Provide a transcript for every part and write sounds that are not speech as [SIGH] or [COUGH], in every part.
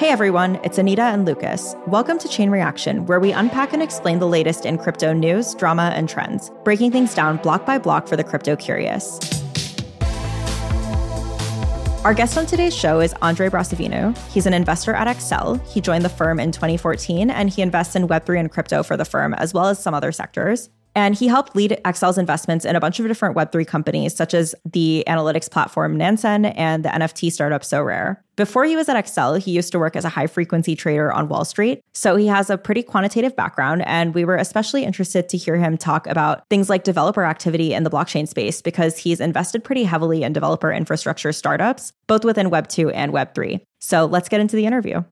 Hey everyone, it's Anita and Lucas. Welcome to Chain Reaction, where we unpack and explain the latest in crypto news, drama, and trends, breaking things down block by block for the crypto curious. Our guest on today's show is Andre Brasoveanu. He's an investor at Accel. He joined the firm in 2014 and he invests in Web3 and crypto for the firm, as well as some other sectors. And he helped lead Accel's investments in a bunch of different Web3 companies, such as the analytics platform Nansen and the NFT startup Sorare. Before he was at Accel, he used to work as a high frequency trader on Wall Street. So he has a pretty quantitative background. And we were especially interested to hear him talk about things like developer activity in the blockchain space because he's invested pretty heavily in developer infrastructure startups, both within Web 2 and Web 3. So let's get into the interview.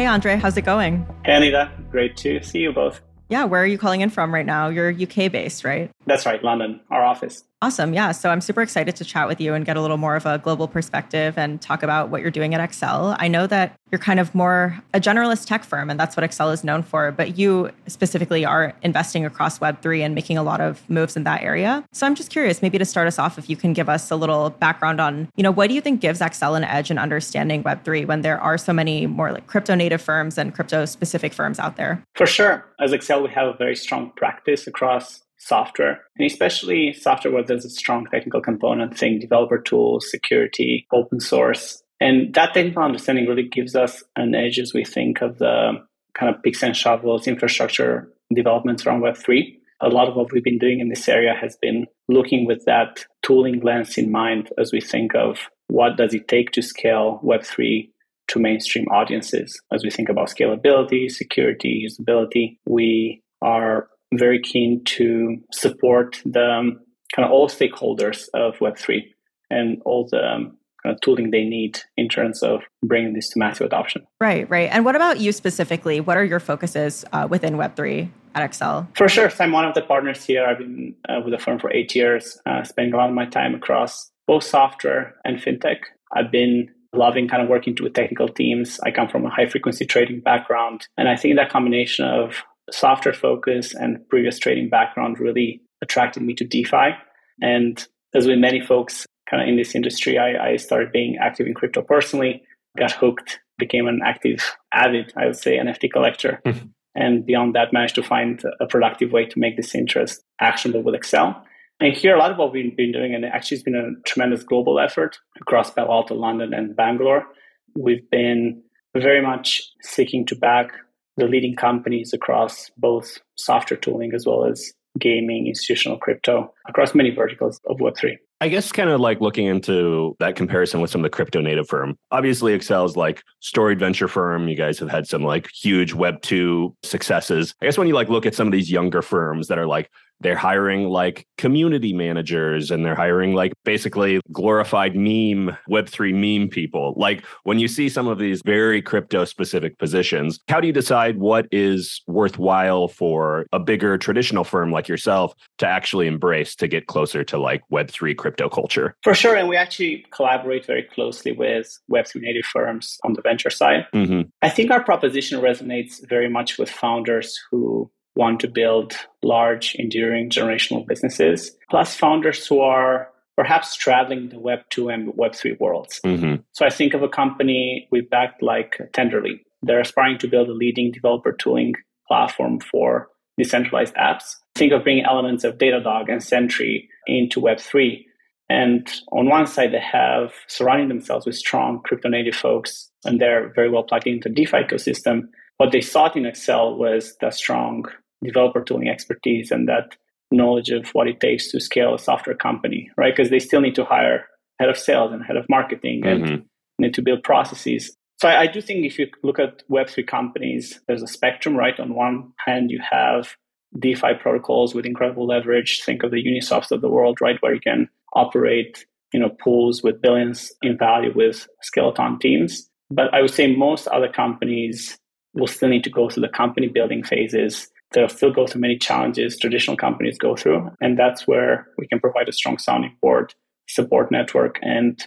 Hey, Andre, how's it going? Hey, Anita. Great to see you both. Yeah, where are you calling in from right now? You're UK based, right? That's right, London, our office. Awesome. Yeah. So I'm super excited to chat with you and get a little more of a global perspective and talk about what you're doing at Accel. I know that you're kind of more a generalist tech firm, and that's what Accel is known for, but you specifically are investing across Web3 and making a lot of moves in that area. So I'm just curious, maybe to start us off, if you can give us a little background on, you know, what do you think gives Accel an edge in understanding Web3 when there are so many more like crypto native firms and crypto specific firms out there? For sure. As Accel, we have a very strong practice across software, and especially software where there's a strong technical component, think developer tools, security, open source. And that technical understanding really gives us an edge as we think of the kind of picks and shovels infrastructure developments around Web3. A lot of what we've been doing in this area has been looking with that tooling lens in mind as we think of what does it take to scale Web3 to mainstream audiences. As we think about scalability, security, usability, we are very keen to support the um, kind of all stakeholders of Web3 and all the um, kind of tooling they need in terms of bringing this to massive adoption. Right, right. And what about you specifically? What are your focuses uh, within Web3 at Accel? For sure. So I'm one of the partners here. I've been uh, with the firm for eight years, uh, spending a lot of my time across both software and fintech. I've been loving kind of working with technical teams. I come from a high frequency trading background. And I think that combination of software focus and previous trading background really attracted me to DeFi. And as with many folks kind of in this industry, I, I started being active in crypto personally, got hooked, became an active, avid, I would say, NFT collector. Mm-hmm. and beyond that, managed to find a productive way to make this interest actionable with Accel. And here, a lot of what we've been doing, and actually it's been a tremendous global effort across Palo Alto, London, and Bangalore. We've been very much seeking to back the leading companies across both software tooling as well as gaming, institutional crypto, across many verticals of Web3. I guess kind of like looking into that comparison with some of the crypto native firm. Obviously, Accel's like storied venture firm. You guys have had some like huge Web two successes. I guess when you like look at some of these younger firms that are like they're hiring like community managers and they're hiring like basically glorified meme web3 meme people. Like when you see some of these very crypto specific positions how do you decide what is worthwhile for a bigger traditional firm like yourself to actually embrace to get closer to like web3 crypto culture? For sure and we actually collaborate very closely with web3 native firms on the venture side. Mm-hmm. i think our proposition resonates very much with founders who want to build large, enduring generational businesses, plus founders who are perhaps traveling the Web 2 and Web 3 worlds. Mm-hmm. So I think of a company we backed like Tenderly. They're aspiring to build a leading developer tooling platform for decentralized apps. Think of bringing elements of Datadog and Sentry into Web 3. And on one side, they have surrounding themselves with strong crypto native folks, and they're very well plugged into the DeFi ecosystem. What they sought in Accel was that strong developer tooling expertise and that knowledge of what it takes to scale a software company, right? Because they still need to hire head of sales and head of marketing and mm-hmm. need to build processes. So I, I, do think if you look at Web3 companies, there's a spectrum, right? On one hand, you have DeFi protocols with incredible leverage. Think of the Uniswaps of the world, right? Where you can operate, you know, pools with billions in value with skeleton teams. But I would say most other companies will still need to go through the company building phases they'll still go through many challenges traditional companies go through. And that's where we can provide a strong sounding board, support network, and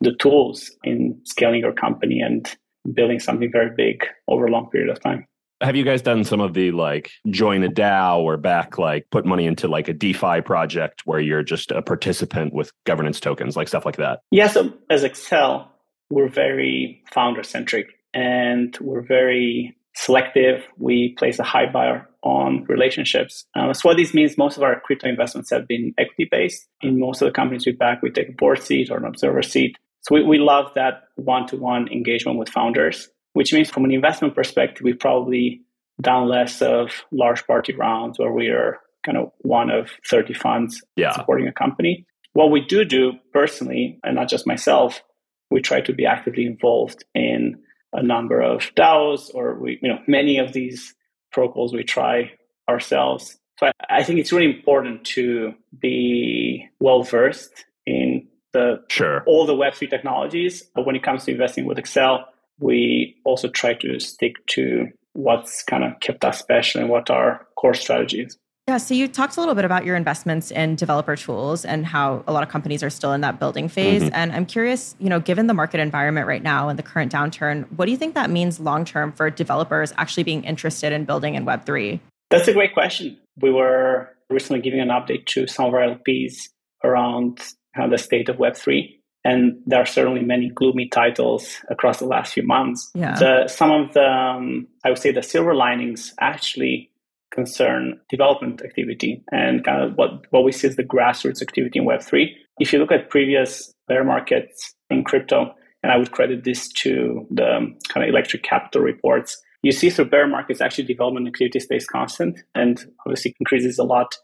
the tools in scaling your company and building something very big over a long period of time. Have you guys done some of the like join a DAO or back like put money into like a DeFi project where you're just a participant with governance tokens, like stuff like that? Yeah, so as Accel, we're very founder centric and we're very selective. We place a high bar on relationships. Uh, so what this means, most of our crypto investments have been equity based. In most of the companies we back, we take a board seat or an observer seat. So we, we love that one-to-one engagement with founders, which means from an investment perspective, we probably done less of large party rounds where we are kind of one of 30 funds yeah. supporting a company. What we do do personally, and not just myself, we try to be actively involved in a number of DAOs or we, you know, many of these protocols we try ourselves. So I, think it's really important to be well versed in the sure. all the Web3 technologies. But when it comes to investing with Accel, we also try to stick to what's kind of kept us special and what our core strategy is. Yeah, so you talked a little bit about your investments in developer tools and how a lot of companies are still in that building phase. Mm-hmm. And I'm curious, you know, given the market environment right now and the current downturn, what do you think that means long term for developers actually being interested in building in Web3? That's a great question. We were recently giving an update to some of our LPs around the state of Web3. And there are certainly many gloomy titles across the last few months. Yeah. The, some of the, um, I would say, the silver linings actually concern development activity and kind of what, what we see as the grassroots activity in Web3. If you look at previous bear markets in crypto, and I would credit this to the um, kind of electric capital reports, you see through bear markets, actually development activity stays constant and obviously increases a lot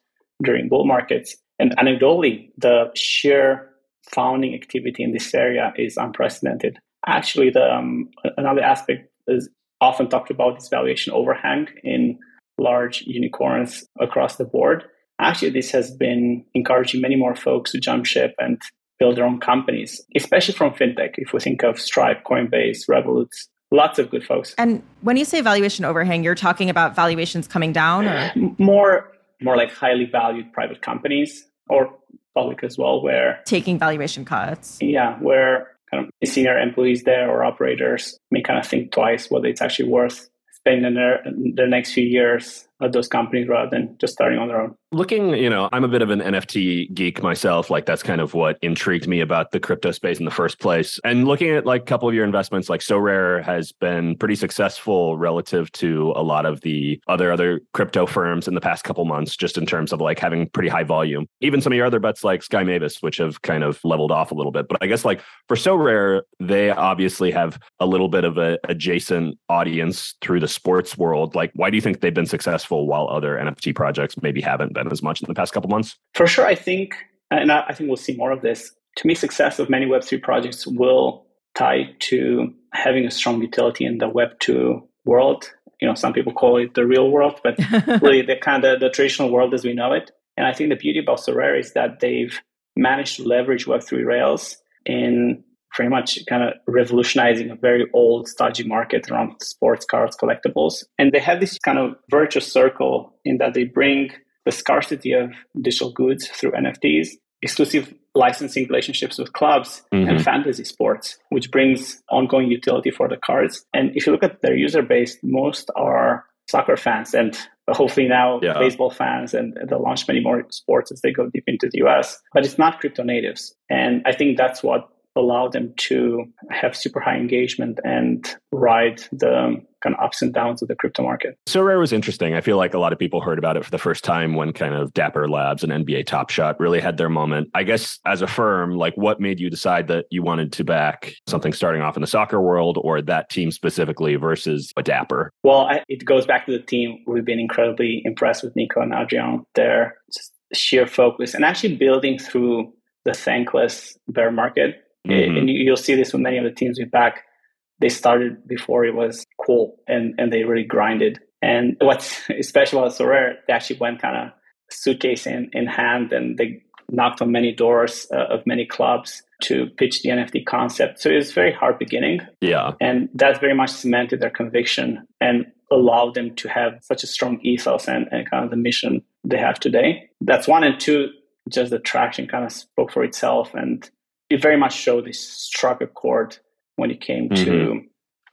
during bull markets. And anecdotally, the sheer founding activity in this area is unprecedented. Actually, the um, another aspect is often talked about is valuation overhang in large unicorns across the board. Actually, this has been encouraging many more folks to jump ship and build their own companies, especially from fintech. If we think of Stripe, Coinbase, Revolut, lots of good folks. And when you say valuation overhang, you're talking about valuations coming down, or more more like highly valued private companies or public as well, where taking valuation cuts. Yeah, where kind of senior employees there or operators may kind of think twice whether it's actually worth spending their the next few years at those companies rather than just starting on their own. Looking, you know, I'm a bit of an NFT geek myself. Like that's kind of what intrigued me about the crypto space in the first place. And looking at like a couple of your investments, like Sorare has been pretty successful relative to a lot of the other other crypto firms in the past couple months, just in terms of like having pretty high volume. Even some of your other bets like Sky Mavis, which have kind of leveled off a little bit. But I guess like for Sorare, they obviously have a little bit of a adjacent audience through the sports world. Like, why do you think they've been successful? Successful while other NFT projects maybe haven't been as much in the past couple months? For sure, I think, and I think we'll see more of this. To me, success of many Web3 projects will tie to having a strong utility in the Web2 world. You know, some people call it the real world, but [LAUGHS] really the kind of the traditional world as we know it. And I think the beauty about Sorare is that they've managed to leverage Web3 Rails in pretty much kind of revolutionizing a very old, stodgy market around sports cards, collectibles. And they have this kind of virtuous circle in that they bring the scarcity of digital goods through NFTs, exclusive licensing relationships with clubs mm-hmm. and fantasy sports, which brings ongoing utility for the cards. And if you look at their user base, most are soccer fans and hopefully now yeah. baseball fans and they'll launch many more sports as they go deep into the US. But it's not crypto natives. And I think that's what allow them to have super high engagement and ride the kind of ups and downs of the crypto market. Sorare was interesting. I feel like a lot of people heard about it for the first time when kind of Dapper Labs and NBA Top Shot really had their moment. I guess as a firm, like what made you decide that you wanted to back something starting off in the soccer world or that team specifically versus a Dapper? Well, I, it goes back to the team. We've been incredibly impressed with Nico and Adrian. Their sheer focus and actually building through the thankless bear market Mm-hmm. And you'll see this with many of the teams we back. They started before it was cool and, and they really grinded. And [LAUGHS] what's special about Sorare, they actually went kind of suitcase in, in hand and they knocked on many doors uh, of many clubs to pitch the NFT concept. So it was very hard beginning. Yeah. And that very much cemented their conviction and allowed them to have such a strong ethos and, and kind of the mission they have today. That's one. And two, just the traction kind of spoke for itself. And it very much showed this struck a chord when it came mm-hmm. to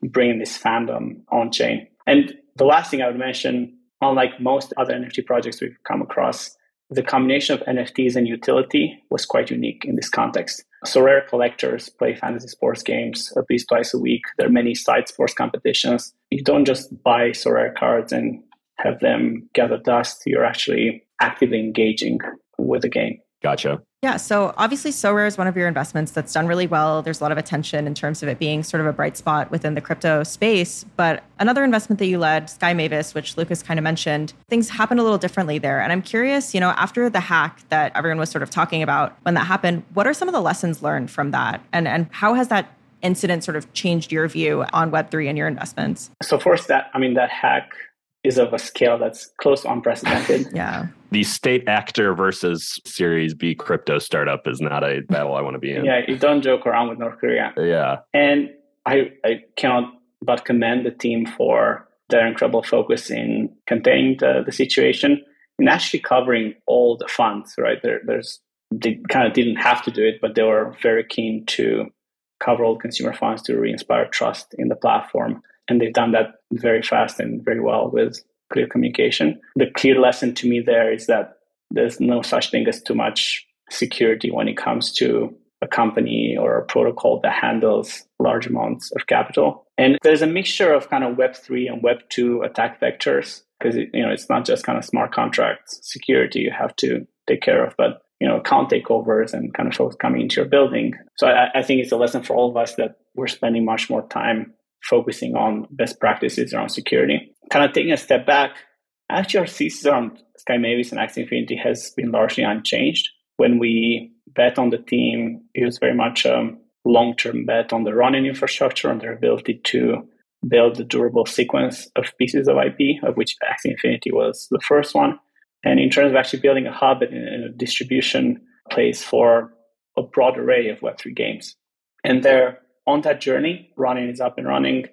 bringing this fandom on chain. And the last thing I would mention, unlike most other NFT projects we've come across, the combination of NFTs and utility was quite unique in this context. Sorare collectors play fantasy sports games at least twice a week. There are many side sports competitions. You don't just buy Sorare cards and have them gather dust. You're actually actively engaging with the game. Gotcha. Yeah. So obviously, Sorare is one of your investments that's done really well. There's a lot of attention in terms of it being sort of a bright spot within the crypto space. But another investment that you led, Sky Mavis, which Lucas kind of mentioned, things happened a little differently there. And I'm curious, you know, after the hack that everyone was sort of talking about when that happened, what are some of the lessons learned from that? And and how has that incident sort of changed your view on Web3 and your investments? So first that I mean that hack is of a scale that's close to unprecedented. [LAUGHS] yeah. The state actor versus Series B crypto startup is not a battle I want to be in. Yeah, you don't joke around with North Korea. Yeah. And I, I cannot but commend the team for their incredible focus in containing the, the situation and actually covering all the funds, right? There, there's they kind of didn't have to do it, but they were very keen to cover all consumer funds to re-inspire trust in the platform and they've done that very fast and very well with clear communication. The clear lesson to me there is that there's no such thing as too much security when it comes to a company or a protocol that handles large amounts of capital. And there's a mixture of kind of Web3 and Web2 attack vectors because you know it's not just kind of smart contracts security you have to take care of, but you know account takeovers and kind of folks coming into your building. So I, I think it's a lesson for all of us that we're spending much more time focusing on best practices around security. Kind of taking a step back, actually our thesis around Sky Mavis and Axie Infinity has been largely unchanged. When we bet on the team, it was very much a long-term bet on the Ronin infrastructure and their ability to build a durable sequence of pieces of IP, of which Axie Infinity was the first one. And in terms of actually building a hub and a distribution place for a broad array of Web3 games. And there on that journey, Ronin is up and running.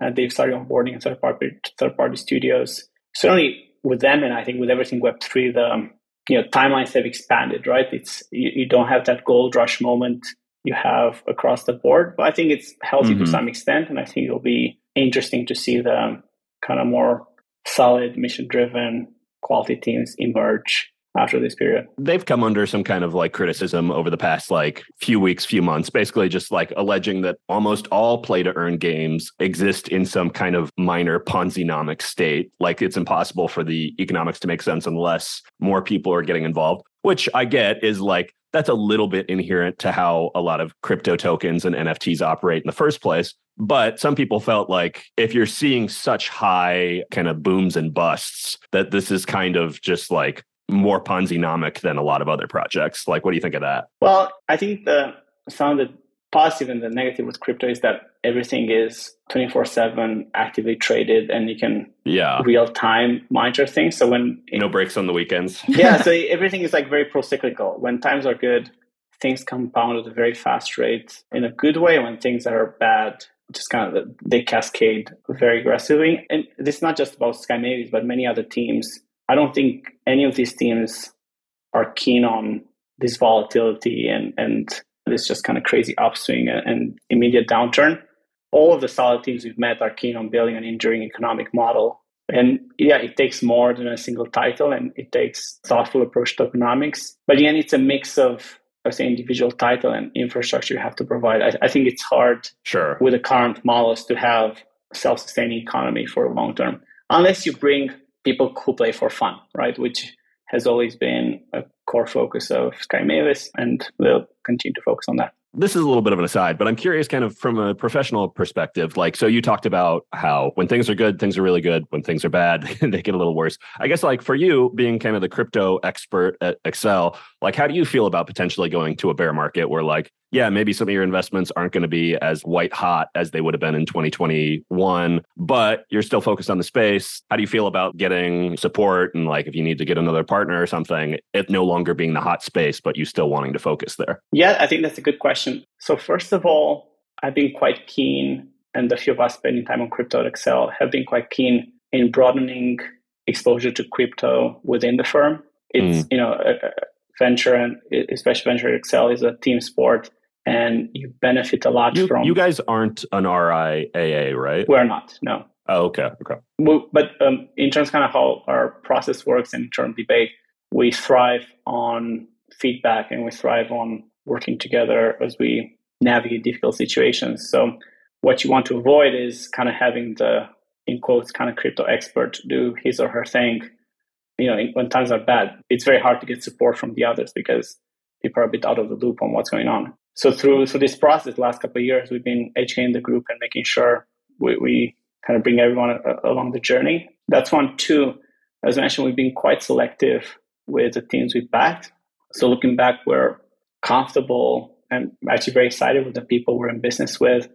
Uh, they've started onboarding third party third party studios. Certainly with them, and I think with everything Web three, the um, you know timelines have expanded. Right, it's you, you, don't have that gold rush moment you have across the board, but I think it's healthy mm-hmm. to some extent, and I think it'll be interesting to see the um, kind of more solid mission driven quality teams emerge after this period. They've come under some kind of like criticism over the past like few weeks, few months, basically just like alleging that almost all play to earn games exist in some kind of minor Ponzi-nomic state. Like it's impossible for the economics to make sense unless more people are getting involved, which I get is like that's a little bit inherent to how a lot of crypto tokens and NFTs operate in the first place. But some people felt like if you're seeing such high kind of booms and busts, that this is kind of just like more Ponzi-nomic than a lot of other projects. Like, what do you think of that? Well, I think the some of the positive and the negative with crypto is that everything is 24-7 actively traded and you can yeah. real time monitor things. So when no breaks on the weekends. [LAUGHS] Yeah so [LAUGHS] everything is like very pro-cyclical. When times are good things compound at a very fast rate in a good way. When things are bad just kind of they cascade very aggressively. And this is not just about sky mavis but many other teams I don't think any of these teams are keen on this volatility and, and this just kind of crazy upswing and, and immediate downturn. All of the solid teams we've met are keen on building an enduring economic model. And yeah, it takes more than a single title and it takes thoughtful approach to economics. But again, it's a mix of I say individual title and infrastructure you have to provide. I, I think it's hard sure. with the current models to have a self-sustaining economy for long term unless you bring people who play for fun, right? Which has always been a core focus of Sky Mavis, and we'll continue to focus on that this is a little bit of an aside, but I'm curious, kind of from a professional perspective. Like, so you talked about how when things are good, things are really good. When things are bad, [LAUGHS] they get a little worse. I guess, like for you, being kind of the crypto expert at Accel, like, how do you feel about potentially going to a bear market where, like, yeah, maybe some of your investments aren't going to be as white hot as they would have been in 2021, but you're still focused on the space. How do you feel about getting support and like if you need to get another partner or something, it no longer being the hot space, but you still wanting to focus there? Yeah, I think that's a good question. So, first of all, I've been quite keen, and a few of us spending time on crypto at Accel have been quite keen in broadening exposure to crypto within the firm. It's, mm. you know, a venture and especially venture Accel is a team sport and you benefit a lot you, from. You guys aren't an RIAA, right? We're not. No. Oh, okay. Okay. But um, in terms of kind of how our process works and in term debate, we thrive on feedback and we thrive on working together as we navigate difficult situations. So what you want to avoid is kind of having the in quotes kind of crypto expert do his or her thing. You know, when times are bad, it's very hard to get support from the others because people are a bit out of the loop on what's going on. So through through this process, last couple of years, we've been educating the group and making sure we, we kind of bring everyone a, along the journey. That's one. Two, as I mentioned, we've been quite selective with the teams we've backed. So looking back, we're comfortable and actually very excited with the people we're in business with.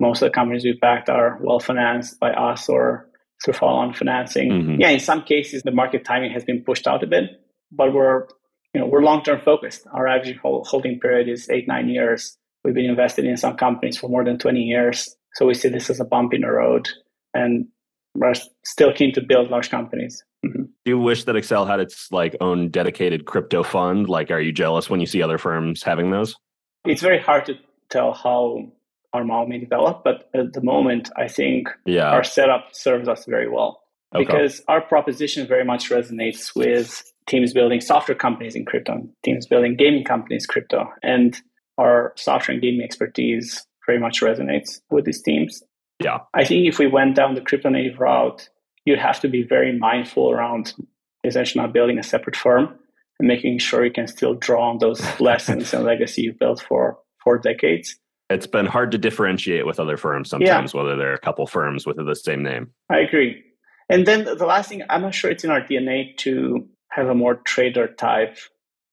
Most of the companies we've backed are well financed by us or through follow-on financing. Mm-hmm. Yeah, in some cases, the market timing has been pushed out a bit, but we're you know we're long-term focused. Our average holding period is eight nine years. We've been invested in some companies for more than 20 years, so we see this as a bump in the road, and we're still keen to build large companies. Mm-hmm. Do you wish that Accel had its like own dedicated crypto fund? Like, are you jealous when you see other firms having those? It's very hard to tell how our model may develop, but at the moment, I think yeah. our setup serves us very well okay. because our proposition very much resonates with teams building software companies in crypto, teams building gaming companies crypto, and our software and gaming expertise very much resonates with these teams. Yeah, I think if we went down the crypto native route, you'd have to be very mindful around essentially not building a separate firm and making sure you can still draw on those [LAUGHS] lessons and legacy you've built for for decades. It's been hard to differentiate with other firms sometimes, yeah. whether they're a couple firms with the same name. I agree. And then the last thing, I'm not sure it's in our DNA to have a more trader type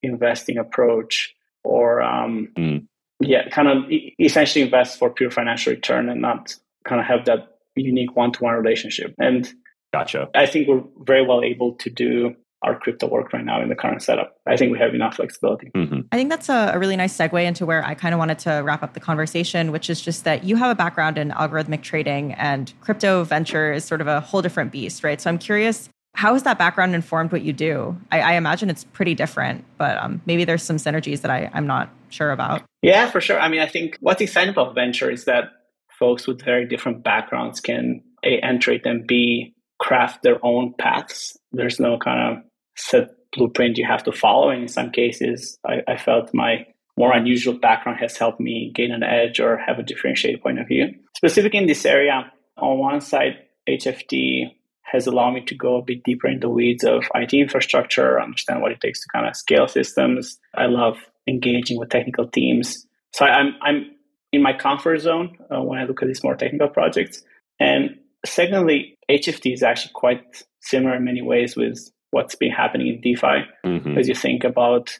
investing approach or, um, mm. yeah, kind of essentially invest for pure financial return and not kind of have that unique one to one relationship. And Gotcha. I think we're very well able to do our crypto work right now in the current setup. I think we have enough flexibility. Mm-hmm. I think that's a, a, really nice segue into where I kind of wanted to wrap up the conversation, which is just that you have a background in algorithmic trading and crypto venture is sort of a whole different beast, right? So I'm curious, how has that background informed what you do? I, I imagine it's pretty different, but um, maybe there's some synergies that I, I'm not sure about. Yeah, for sure. I mean, I think what's exciting about venture is that folks with very different backgrounds can A, enter it and B, craft their own paths. There's no kind of set blueprint you have to follow. And in some cases, I, I felt my more unusual background has helped me gain an edge or have a differentiated point of view. Specifically in this area, on one side, HFT has allowed me to go a bit deeper in the weeds of IT infrastructure, understand what it takes to kind of scale systems. I love engaging with technical teams. So I'm I'm in my comfort zone uh, when I look at these more technical projects. And secondly, HFT is actually quite similar in many ways with what's been happening in DeFi mm-hmm. as you think about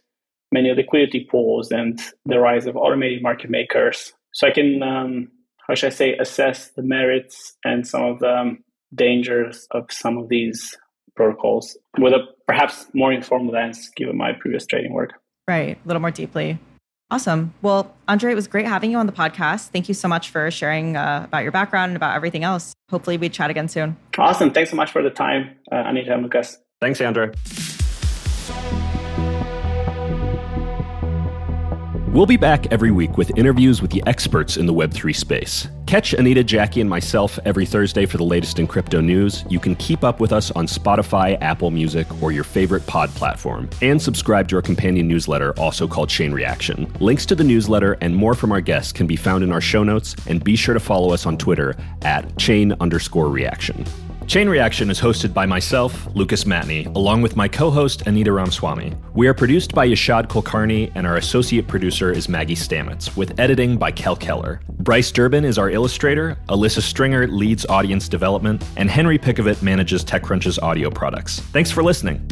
many liquidity pools and the rise of automated market makers. So I can, um, how should I say, assess the merits and some of the um, dangers of some of these protocols with a perhaps more informed lens given my previous trading work. Right, a little more deeply. Awesome. Well, Andre, it was great having you on the podcast. Thank you so much for sharing uh, about your background and about everything else. Hopefully, we chat again soon. Awesome. Thanks so much for the time, uh, Anita and Lucas. Thanks, Andrew. We'll be back every week with interviews with the experts in the Web3 space. Catch Anita, Jackie, and myself every Thursday for the latest in crypto news. You can keep up with us on Spotify, Apple Music, or your favorite pod platform. And subscribe to our companion newsletter, also called Chain Reaction. Links to the newsletter and more from our guests can be found in our show notes, and be sure to follow us on Twitter at chain underscore reaction. Chain Reaction is hosted by myself, Lucas Matney, along with my co host, Anita Ramaswamy. We are produced by Yashad Kulkarni, and our associate producer is Maggie Stamets, with editing by Kel Keller. Bryce Durbin is our illustrator, Alyssa Stringer leads audience development, and Henry Pickavet manages TechCrunch's audio products. Thanks for listening.